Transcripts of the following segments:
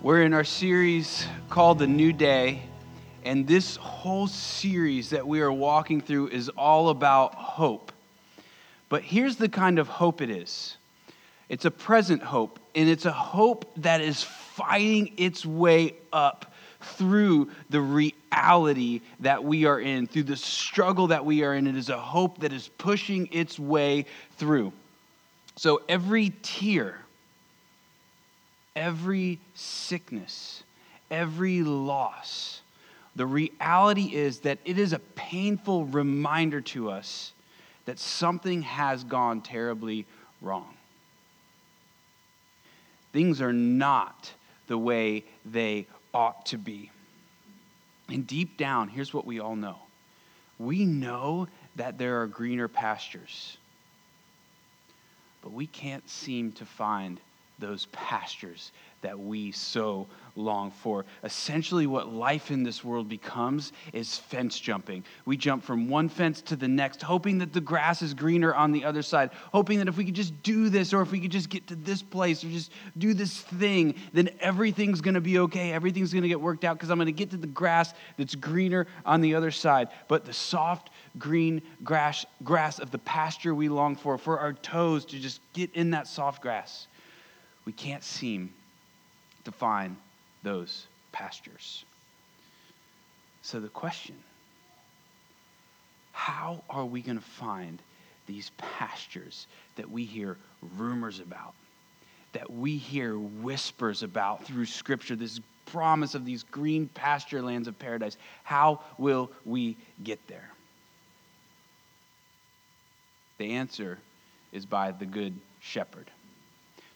We're in our series called The New Day, and this whole series that we are walking through is all about hope. But here's the kind of hope it is it's a present hope, and it's a hope that is fighting its way up through the reality that we are in, through the struggle that we are in. It is a hope that is pushing its way through. So every tear, every sickness, every loss, the reality is that it is a painful reminder to us that something has gone terribly wrong. Things are not the way they ought to be. And deep down, here's what we all know we know that there are greener pastures, but we can't seem to find those pastures that we so long for. Essentially, what life in this world becomes is fence jumping. We jump from one fence to the next, hoping that the grass is greener on the other side, hoping that if we could just do this, or if we could just get to this place, or just do this thing, then everything's gonna be okay. Everything's gonna get worked out because I'm gonna get to the grass that's greener on the other side. But the soft, green grass, grass of the pasture we long for, for our toes to just get in that soft grass, we can't seem to find those pastures. So, the question how are we going to find these pastures that we hear rumors about, that we hear whispers about through Scripture, this promise of these green pasture lands of paradise? How will we get there? The answer is by the Good Shepherd.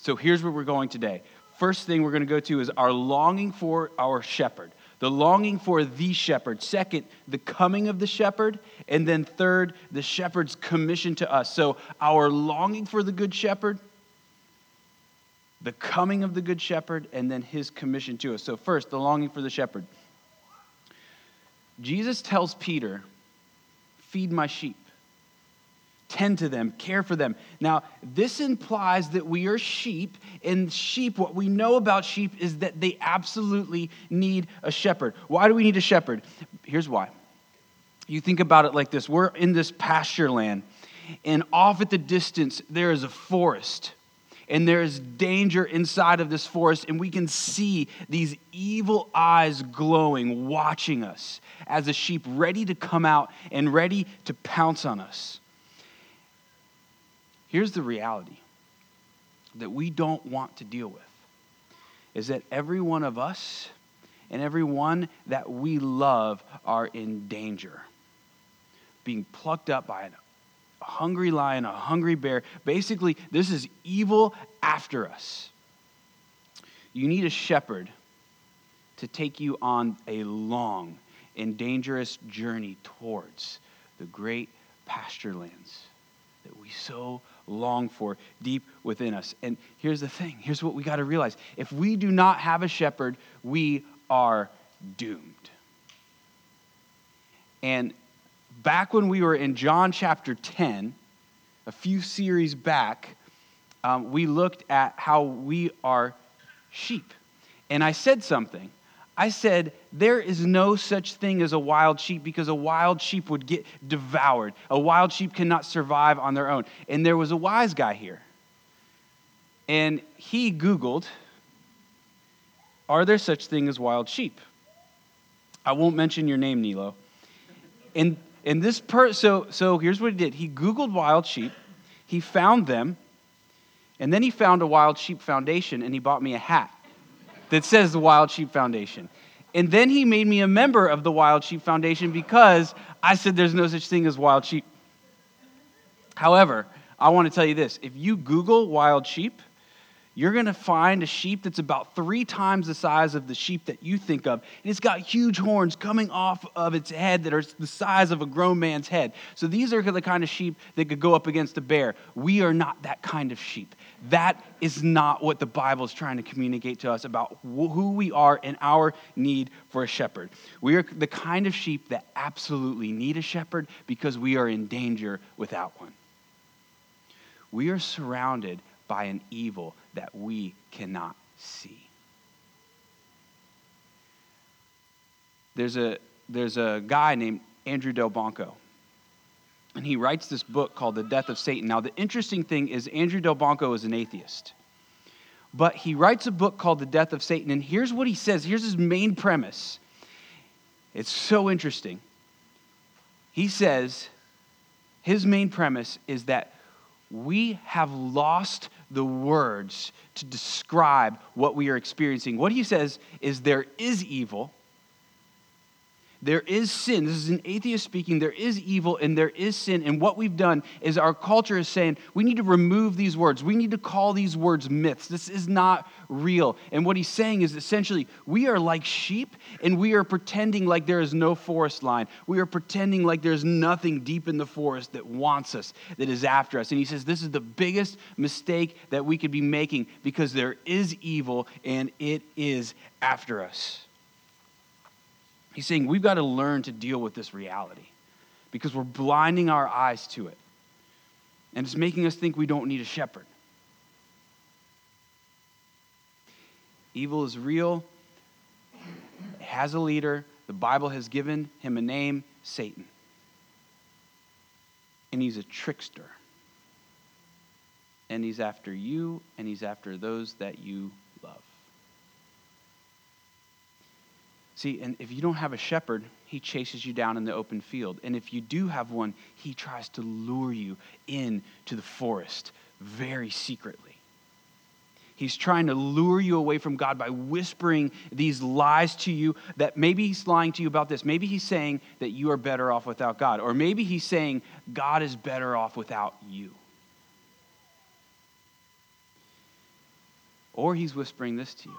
So here's where we're going today first thing we're going to go to is our longing for our shepherd, the longing for the shepherd. Second, the coming of the shepherd. And then third, the shepherd's commission to us. So our longing for the good shepherd, the coming of the good shepherd, and then his commission to us. So, first, the longing for the shepherd. Jesus tells Peter, Feed my sheep tend to them, care for them. Now, this implies that we are sheep, and sheep, what we know about sheep is that they absolutely need a shepherd. Why do we need a shepherd? Here's why. You think about it like this we're in this pasture land, and off at the distance, there is a forest. And there is danger inside of this forest, and we can see these evil eyes glowing, watching us as a sheep ready to come out and ready to pounce on us. Here's the reality that we don't want to deal with is that every one of us and every one that we love are in danger. Being plucked up by a hungry lion, a hungry bear. Basically, this is evil after us. You need a shepherd to take you on a long and dangerous journey towards the great pasture lands that we so long for deep within us. And here's the thing here's what we got to realize if we do not have a shepherd, we are doomed. And back when we were in John chapter 10, a few series back, um, we looked at how we are sheep. And I said something. I said, there is no such thing as a wild sheep because a wild sheep would get devoured. A wild sheep cannot survive on their own. And there was a wise guy here. And he Googled, are there such thing as wild sheep? I won't mention your name, Nilo. And, and this per so so here's what he did. He Googled wild sheep, he found them, and then he found a wild sheep foundation and he bought me a hat that says the Wild Sheep Foundation. And then he made me a member of the Wild Sheep Foundation because I said there's no such thing as wild sheep. However, I want to tell you this if you Google wild sheep, you're going to find a sheep that's about three times the size of the sheep that you think of. And it's got huge horns coming off of its head that are the size of a grown man's head. So these are the kind of sheep that could go up against a bear. We are not that kind of sheep. That is not what the Bible is trying to communicate to us about who we are and our need for a shepherd. We are the kind of sheep that absolutely need a shepherd because we are in danger without one. We are surrounded by an evil that we cannot see. There's a, there's a guy named Andrew Del and he writes this book called The Death of Satan. Now, the interesting thing is, Andrew Delbanco is an atheist. But he writes a book called The Death of Satan. And here's what he says here's his main premise. It's so interesting. He says, his main premise is that we have lost the words to describe what we are experiencing. What he says is there is evil, there is sin. This is an atheist speaking. There is evil and there is sin. And what we've done is our culture is saying we need to remove these words. We need to call these words myths. This is not real. And what he's saying is essentially we are like sheep and we are pretending like there is no forest line. We are pretending like there's nothing deep in the forest that wants us, that is after us. And he says this is the biggest mistake that we could be making because there is evil and it is after us. He's saying we've got to learn to deal with this reality because we're blinding our eyes to it. And it's making us think we don't need a shepherd. Evil is real, it has a leader. The Bible has given him a name Satan. And he's a trickster. And he's after you, and he's after those that you love. See, and if you don't have a shepherd, he chases you down in the open field. And if you do have one, he tries to lure you into the forest very secretly. He's trying to lure you away from God by whispering these lies to you that maybe he's lying to you about this. Maybe he's saying that you are better off without God. Or maybe he's saying God is better off without you. Or he's whispering this to you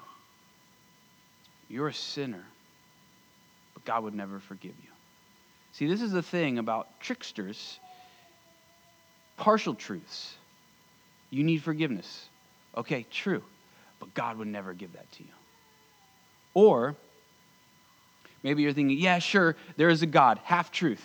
You're a sinner God would never forgive you. See, this is the thing about tricksters partial truths. You need forgiveness. Okay, true. But God would never give that to you. Or maybe you're thinking, yeah, sure, there is a God, half truth,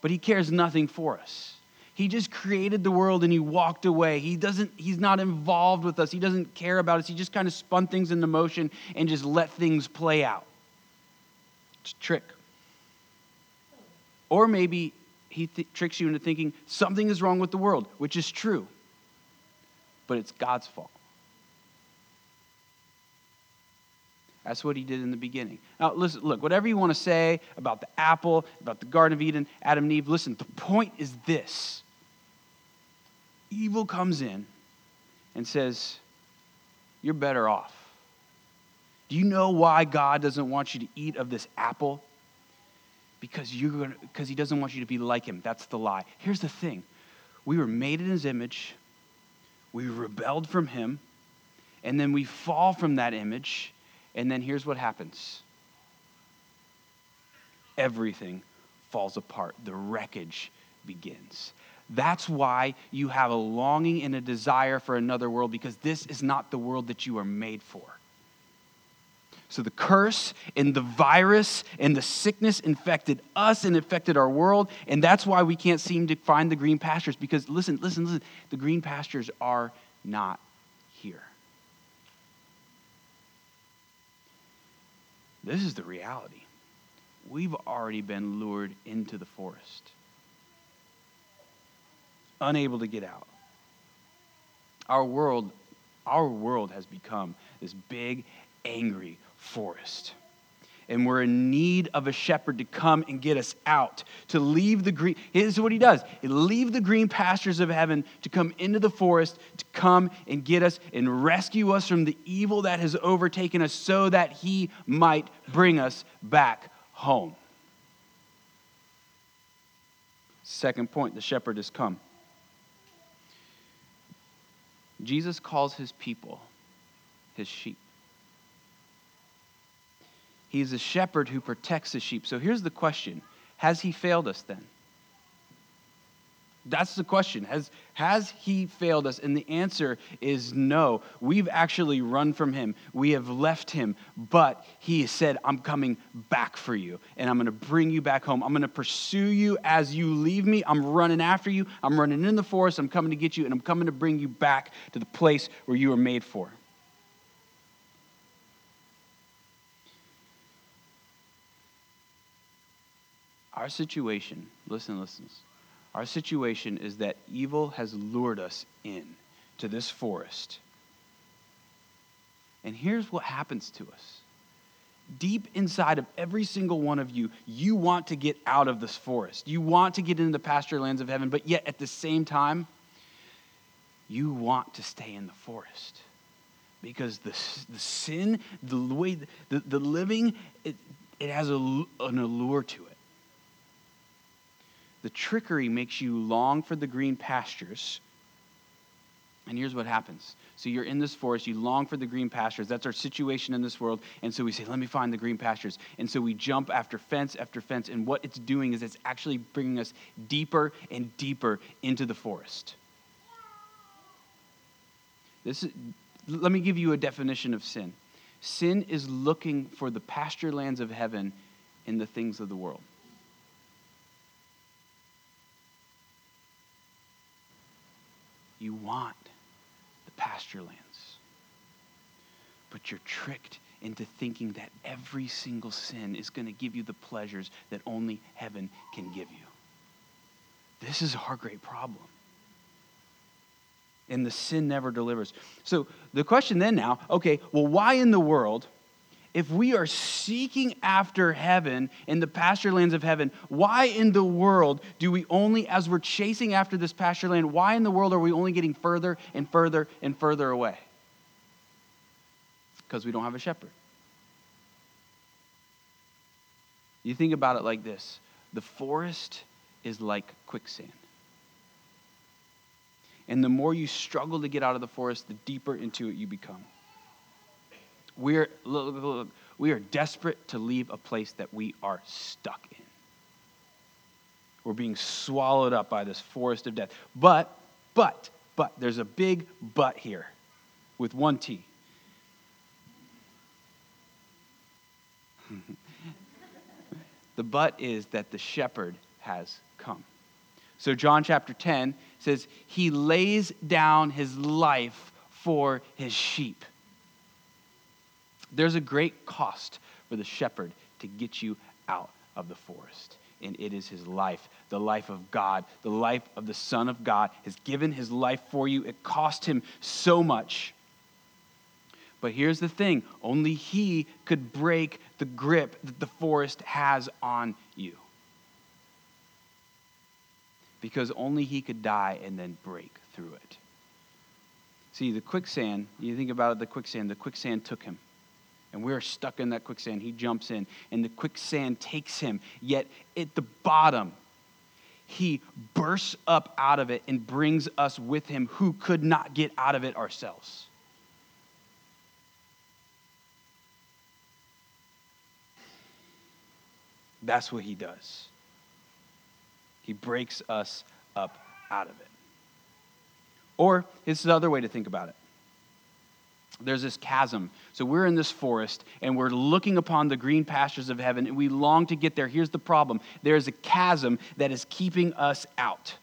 but he cares nothing for us. He just created the world and he walked away. He doesn't, he's not involved with us. He doesn't care about us. He just kind of spun things into motion and just let things play out. It's a trick. Or maybe he th- tricks you into thinking something is wrong with the world, which is true, but it's God's fault. That's what he did in the beginning. Now, listen, look, whatever you want to say about the apple, about the Garden of Eden, Adam and Eve, listen, the point is this evil comes in and says, You're better off. Do you know why God doesn't want you to eat of this apple? Because, you're gonna, because he doesn't want you to be like him. That's the lie. Here's the thing we were made in his image, we rebelled from him, and then we fall from that image, and then here's what happens everything falls apart, the wreckage begins. That's why you have a longing and a desire for another world because this is not the world that you are made for. So the curse and the virus and the sickness infected us and infected our world. And that's why we can't seem to find the green pastures. Because listen, listen, listen, the green pastures are not here. This is the reality. We've already been lured into the forest, unable to get out. Our world, our world has become this big, angry, forest. And we're in need of a shepherd to come and get us out, to leave the green. This is what he does he leave the green pastures of heaven to come into the forest, to come and get us and rescue us from the evil that has overtaken us so that he might bring us back home. Second point the shepherd has come. Jesus calls his people his sheep. He's a shepherd who protects the sheep. So here's the question Has he failed us then? That's the question. Has, has he failed us? And the answer is no. We've actually run from him. We have left him. But he said, I'm coming back for you. And I'm going to bring you back home. I'm going to pursue you as you leave me. I'm running after you. I'm running in the forest. I'm coming to get you. And I'm coming to bring you back to the place where you were made for. Our situation, listen, listen. Our situation is that evil has lured us in to this forest. And here's what happens to us. Deep inside of every single one of you, you want to get out of this forest. You want to get into the pasture lands of heaven, but yet at the same time, you want to stay in the forest because the, the sin, the way, the, the living, it, it has a, an allure to it. The trickery makes you long for the green pastures. And here's what happens. So you're in this forest, you long for the green pastures. That's our situation in this world. And so we say, let me find the green pastures. And so we jump after fence after fence. And what it's doing is it's actually bringing us deeper and deeper into the forest. This is, let me give you a definition of sin sin is looking for the pasture lands of heaven in the things of the world. You want the pasture lands, but you're tricked into thinking that every single sin is going to give you the pleasures that only heaven can give you. This is our great problem and the sin never delivers. So the question then now, okay, well, why in the world, if we are seeking after heaven in the pasture lands of heaven, why in the world do we only, as we're chasing after this pasture land, why in the world are we only getting further and further and further away? Because we don't have a shepherd. You think about it like this the forest is like quicksand. And the more you struggle to get out of the forest, the deeper into it you become. We're, look, look, look, we are desperate to leave a place that we are stuck in. We're being swallowed up by this forest of death. But, but, but, there's a big but here with one T. the but is that the shepherd has come. So, John chapter 10 says, He lays down his life for his sheep. There's a great cost for the shepherd to get you out of the forest. And it is his life, the life of God, the life of the Son of God, has given his life for you. It cost him so much. But here's the thing only he could break the grip that the forest has on you because only he could die and then break through it. See, the quicksand, you think about it, the quicksand, the quicksand took him. And we're stuck in that quicksand. He jumps in, and the quicksand takes him. Yet at the bottom, he bursts up out of it and brings us with him who could not get out of it ourselves. That's what he does. He breaks us up out of it. Or it's another way to think about it. There's this chasm. So we're in this forest and we're looking upon the green pastures of heaven and we long to get there. Here's the problem there's a chasm that is keeping us out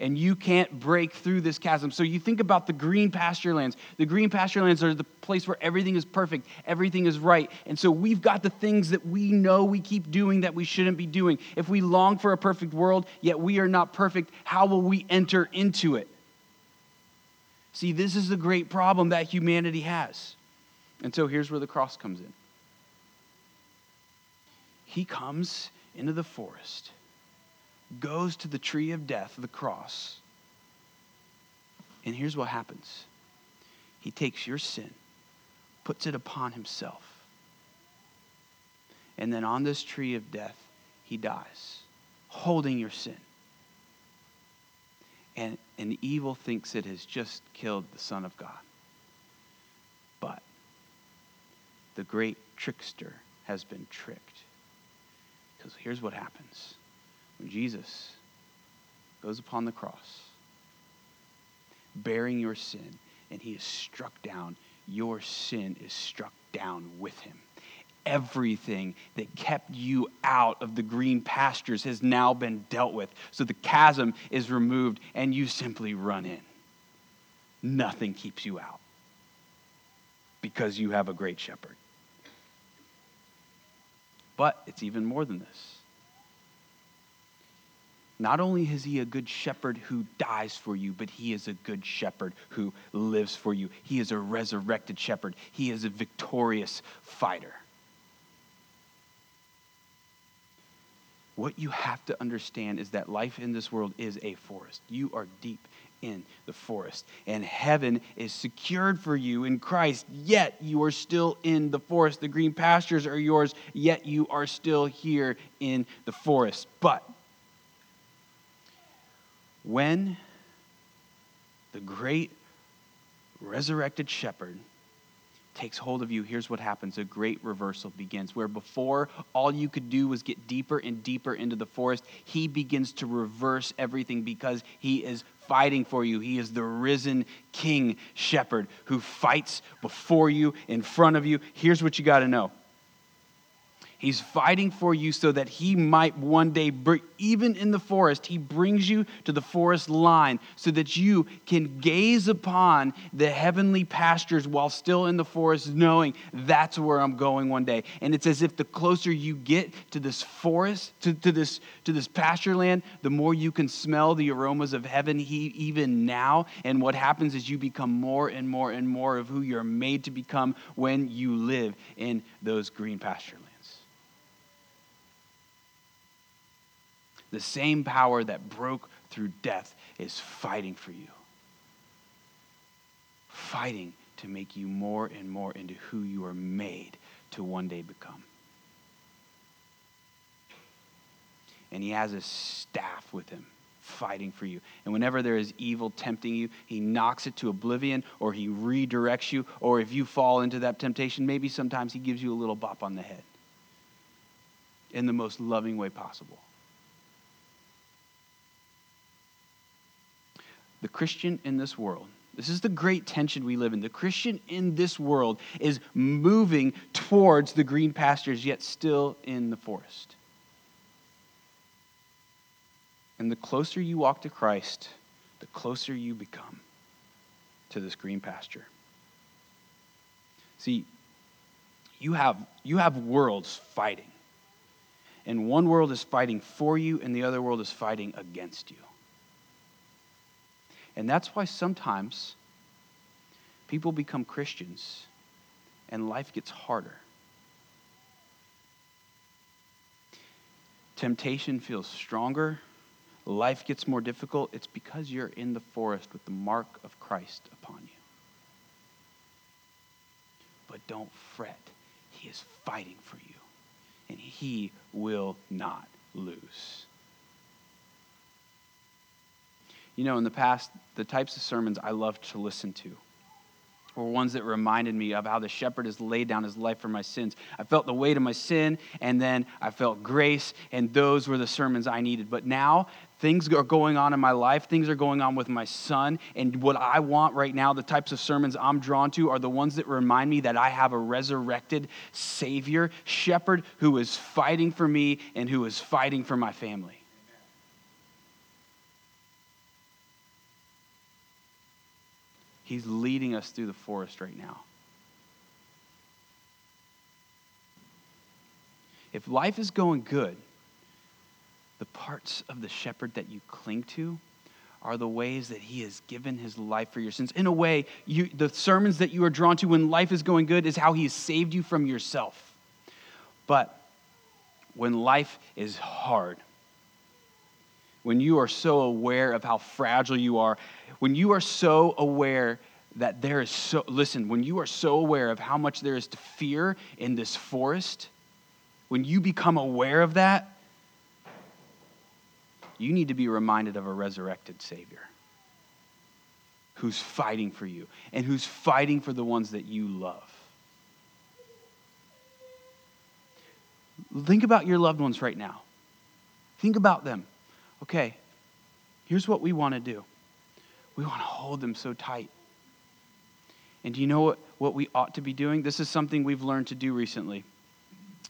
and you can't break through this chasm. So you think about the green pasture lands. The green pasture lands are the place where everything is perfect, everything is right. And so we've got the things that we know we keep doing that we shouldn't be doing. If we long for a perfect world, yet we are not perfect, how will we enter into it? See, this is the great problem that humanity has. And so here's where the cross comes in. He comes into the forest goes to the tree of death, the cross. And here's what happens He takes your sin, puts it upon himself. And then on this tree of death, he dies, holding your sin. And, and evil thinks it has just killed the Son of God. But the great trickster has been tricked. Because here's what happens when Jesus goes upon the cross, bearing your sin, and he is struck down, your sin is struck down with him. Everything that kept you out of the green pastures has now been dealt with. So the chasm is removed, and you simply run in. Nothing keeps you out because you have a great shepherd. But it's even more than this. not only is he a good shepherd who dies for you, but he is a good shepherd who lives for you. He is a resurrected shepherd, he is a victorious fighter. What you have to understand is that life in this world is a forest. You are deep in the forest, and heaven is secured for you in Christ, yet you are still in the forest. The green pastures are yours, yet you are still here in the forest. But when the great resurrected shepherd takes hold of you, here's what happens a great reversal begins. Where before all you could do was get deeper and deeper into the forest, he begins to reverse everything because he is fighting for you. He is the risen king shepherd who fights before you, in front of you. Here's what you got to know He's fighting for you so that he might one day, bring, even in the forest, he brings you to the forest line so that you can gaze upon the heavenly pastures while still in the forest, knowing that's where I'm going one day. And it's as if the closer you get to this forest, to, to, this, to this pasture land, the more you can smell the aromas of heaven he, even now. And what happens is you become more and more and more of who you're made to become when you live in those green pasture lands. The same power that broke through death is fighting for you. Fighting to make you more and more into who you are made to one day become. And he has a staff with him fighting for you. And whenever there is evil tempting you, he knocks it to oblivion or he redirects you. Or if you fall into that temptation, maybe sometimes he gives you a little bop on the head in the most loving way possible. The Christian in this world, this is the great tension we live in. The Christian in this world is moving towards the green pastures, yet still in the forest. And the closer you walk to Christ, the closer you become to this green pasture. See, you have, you have worlds fighting. And one world is fighting for you, and the other world is fighting against you. And that's why sometimes people become Christians and life gets harder. Temptation feels stronger, life gets more difficult. It's because you're in the forest with the mark of Christ upon you. But don't fret, He is fighting for you, and He will not lose. You know, in the past, the types of sermons I loved to listen to were ones that reminded me of how the shepherd has laid down his life for my sins. I felt the weight of my sin, and then I felt grace, and those were the sermons I needed. But now, things are going on in my life, things are going on with my son, and what I want right now, the types of sermons I'm drawn to, are the ones that remind me that I have a resurrected Savior, shepherd, who is fighting for me and who is fighting for my family. He's leading us through the forest right now. If life is going good, the parts of the shepherd that you cling to are the ways that he has given his life for your sins. In a way, you, the sermons that you are drawn to when life is going good is how he has saved you from yourself. But when life is hard, when you are so aware of how fragile you are, when you are so aware that there is so, listen, when you are so aware of how much there is to fear in this forest, when you become aware of that, you need to be reminded of a resurrected Savior who's fighting for you and who's fighting for the ones that you love. Think about your loved ones right now. Think about them. Okay, here's what we want to do we want to hold them so tight. And do you know what, what we ought to be doing? This is something we've learned to do recently.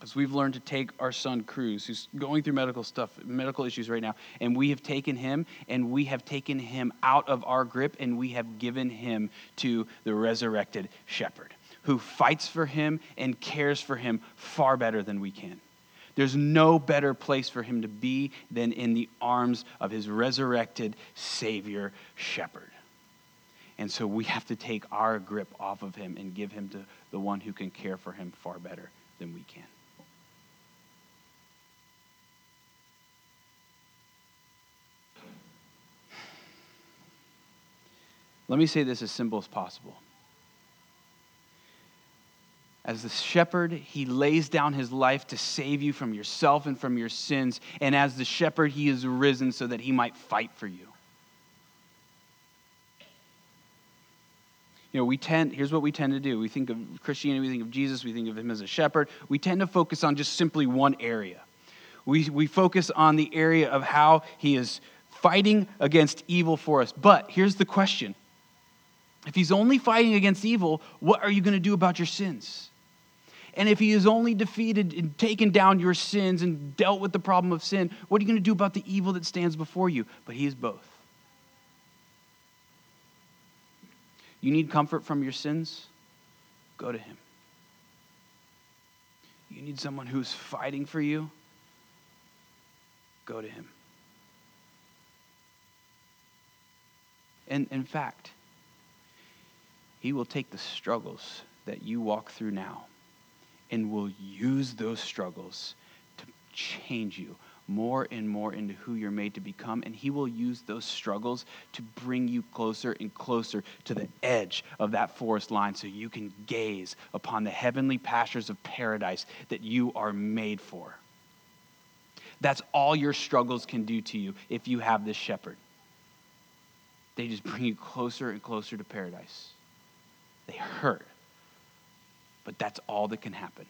As we've learned to take our son Cruz, who's going through medical stuff, medical issues right now, and we have taken him and we have taken him out of our grip and we have given him to the resurrected shepherd who fights for him and cares for him far better than we can. There's no better place for him to be than in the arms of his resurrected Savior, Shepherd. And so we have to take our grip off of him and give him to the one who can care for him far better than we can. Let me say this as simple as possible. As the shepherd, he lays down his life to save you from yourself and from your sins. And as the shepherd, he is risen so that he might fight for you. You know, we tend, here's what we tend to do. We think of Christianity, we think of Jesus, we think of him as a shepherd. We tend to focus on just simply one area. We, we focus on the area of how he is fighting against evil for us. But here's the question if he's only fighting against evil, what are you going to do about your sins? And if he has only defeated and taken down your sins and dealt with the problem of sin, what are you going to do about the evil that stands before you? But he is both. You need comfort from your sins? Go to him. You need someone who's fighting for you? Go to him. And in fact, he will take the struggles that you walk through now and will use those struggles to change you more and more into who you're made to become. And He will use those struggles to bring you closer and closer to the edge of that forest line so you can gaze upon the heavenly pastures of paradise that you are made for. That's all your struggles can do to you if you have this shepherd. They just bring you closer and closer to paradise. They hurt. But that's all that can happen.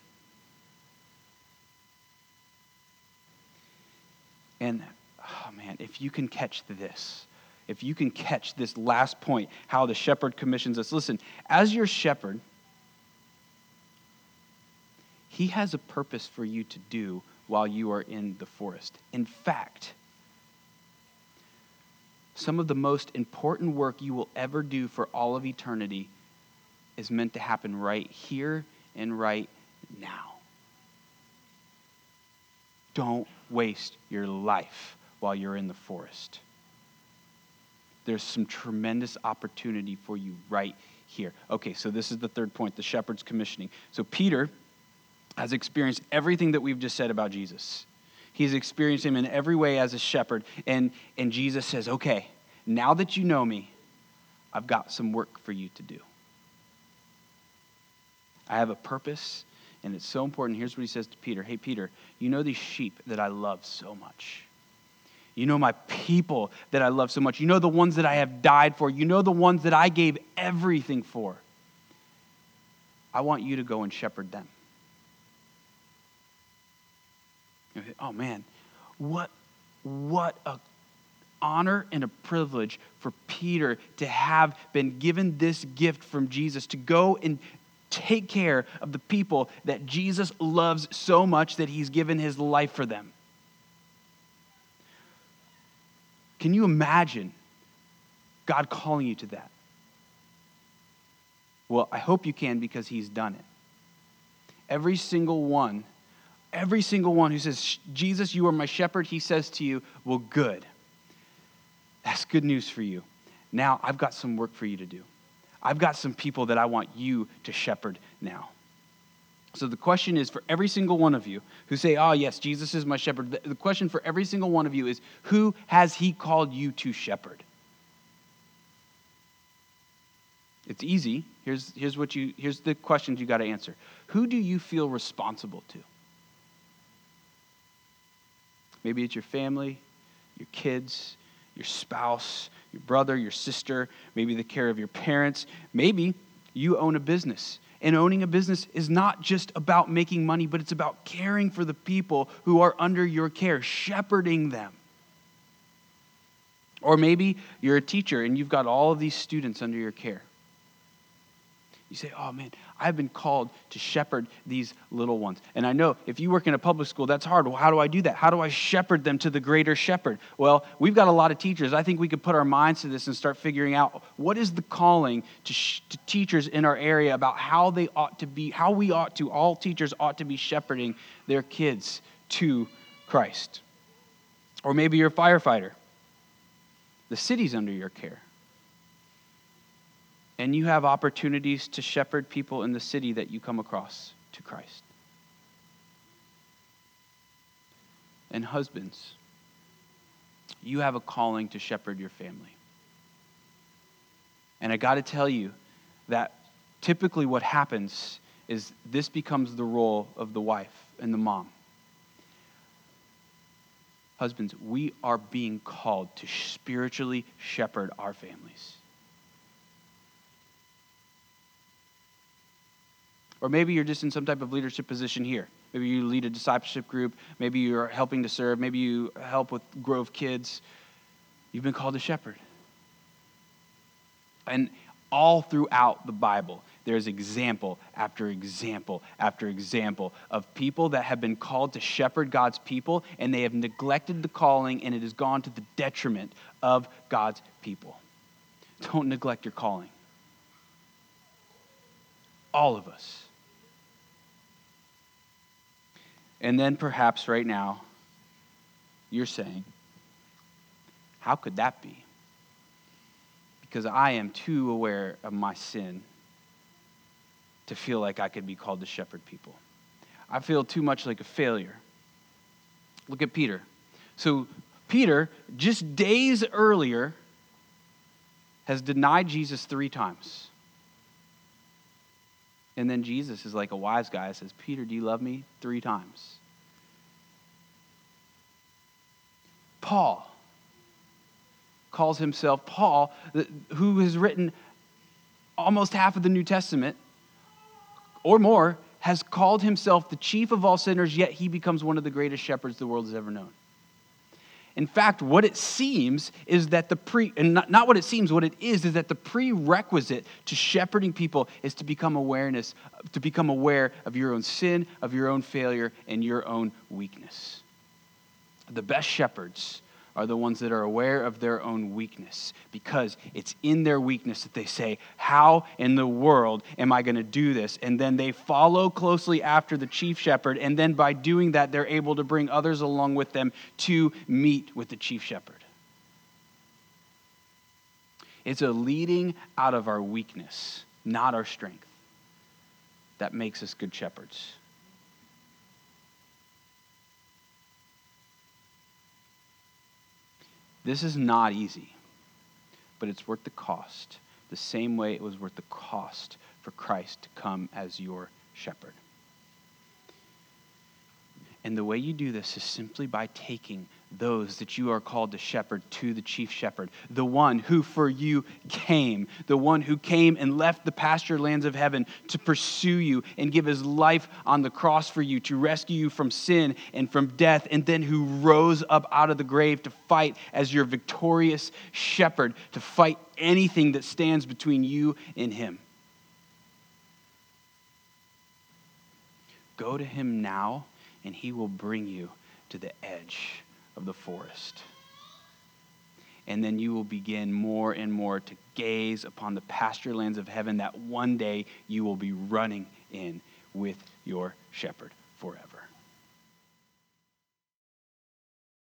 And, oh man, if you can catch this, if you can catch this last point, how the shepherd commissions us, listen, as your shepherd, he has a purpose for you to do while you are in the forest. In fact, some of the most important work you will ever do for all of eternity is meant to happen right here and right now. Don't waste your life while you're in the forest. There's some tremendous opportunity for you right here. Okay, so this is the third point the shepherd's commissioning. So Peter has experienced everything that we've just said about Jesus. He's experienced him in every way as a shepherd. And, and Jesus says, okay, now that you know me, I've got some work for you to do. I have a purpose, and it's so important. Here's what he says to Peter Hey, Peter, you know these sheep that I love so much. You know my people that I love so much. You know the ones that I have died for. You know the ones that I gave everything for. I want you to go and shepherd them. Oh man, what what a honor and a privilege for Peter to have been given this gift from Jesus to go and take care of the people that Jesus loves so much that he's given his life for them. Can you imagine God calling you to that? Well, I hope you can because he's done it. Every single one, every single one who says, Jesus, you are my shepherd, he says to you, Well, good. That's good news for you. Now I've got some work for you to do. I've got some people that I want you to shepherd now. So the question is for every single one of you who say, Oh, yes, Jesus is my shepherd. The question for every single one of you is, Who has he called you to shepherd? It's easy. Here's, here's, what you, here's the questions you got to answer Who do you feel responsible to? Maybe it's your family, your kids, your spouse, your brother, your sister, maybe the care of your parents. Maybe you own a business. And owning a business is not just about making money, but it's about caring for the people who are under your care, shepherding them. Or maybe you're a teacher and you've got all of these students under your care. You say, oh man, I've been called to shepherd these little ones. And I know if you work in a public school, that's hard. Well, how do I do that? How do I shepherd them to the greater shepherd? Well, we've got a lot of teachers. I think we could put our minds to this and start figuring out what is the calling to, sh- to teachers in our area about how they ought to be, how we ought to, all teachers ought to be shepherding their kids to Christ. Or maybe you're a firefighter. The city's under your care. And you have opportunities to shepherd people in the city that you come across to Christ. And husbands, you have a calling to shepherd your family. And I got to tell you that typically what happens is this becomes the role of the wife and the mom. Husbands, we are being called to spiritually shepherd our families. Or maybe you're just in some type of leadership position here. Maybe you lead a discipleship group. Maybe you're helping to serve. Maybe you help with Grove Kids. You've been called a shepherd. And all throughout the Bible, there's example after example after example of people that have been called to shepherd God's people and they have neglected the calling and it has gone to the detriment of God's people. Don't neglect your calling. All of us. And then perhaps right now, you're saying, How could that be? Because I am too aware of my sin to feel like I could be called to shepherd people. I feel too much like a failure. Look at Peter. So, Peter, just days earlier, has denied Jesus three times. And then Jesus is like a wise guy, says, Peter, do you love me? Three times. Paul calls himself Paul, who has written almost half of the New Testament or more, has called himself the chief of all sinners, yet he becomes one of the greatest shepherds the world has ever known. In fact, what it seems is that the pre, and not, not what it seems, what it is, is that the prerequisite to shepherding people is to become awareness, to become aware of your own sin, of your own failure, and your own weakness. The best shepherds are the ones that are aware of their own weakness because it's in their weakness that they say, How in the world am I going to do this? And then they follow closely after the chief shepherd. And then by doing that, they're able to bring others along with them to meet with the chief shepherd. It's a leading out of our weakness, not our strength, that makes us good shepherds. This is not easy, but it's worth the cost, the same way it was worth the cost for Christ to come as your shepherd. And the way you do this is simply by taking those that you are called to shepherd to the chief shepherd, the one who for you came, the one who came and left the pasture lands of heaven to pursue you and give his life on the cross for you, to rescue you from sin and from death, and then who rose up out of the grave to fight as your victorious shepherd, to fight anything that stands between you and him. Go to him now, and he will bring you to the edge of the forest. And then you will begin more and more to gaze upon the pasture lands of heaven that one day you will be running in with your shepherd forever.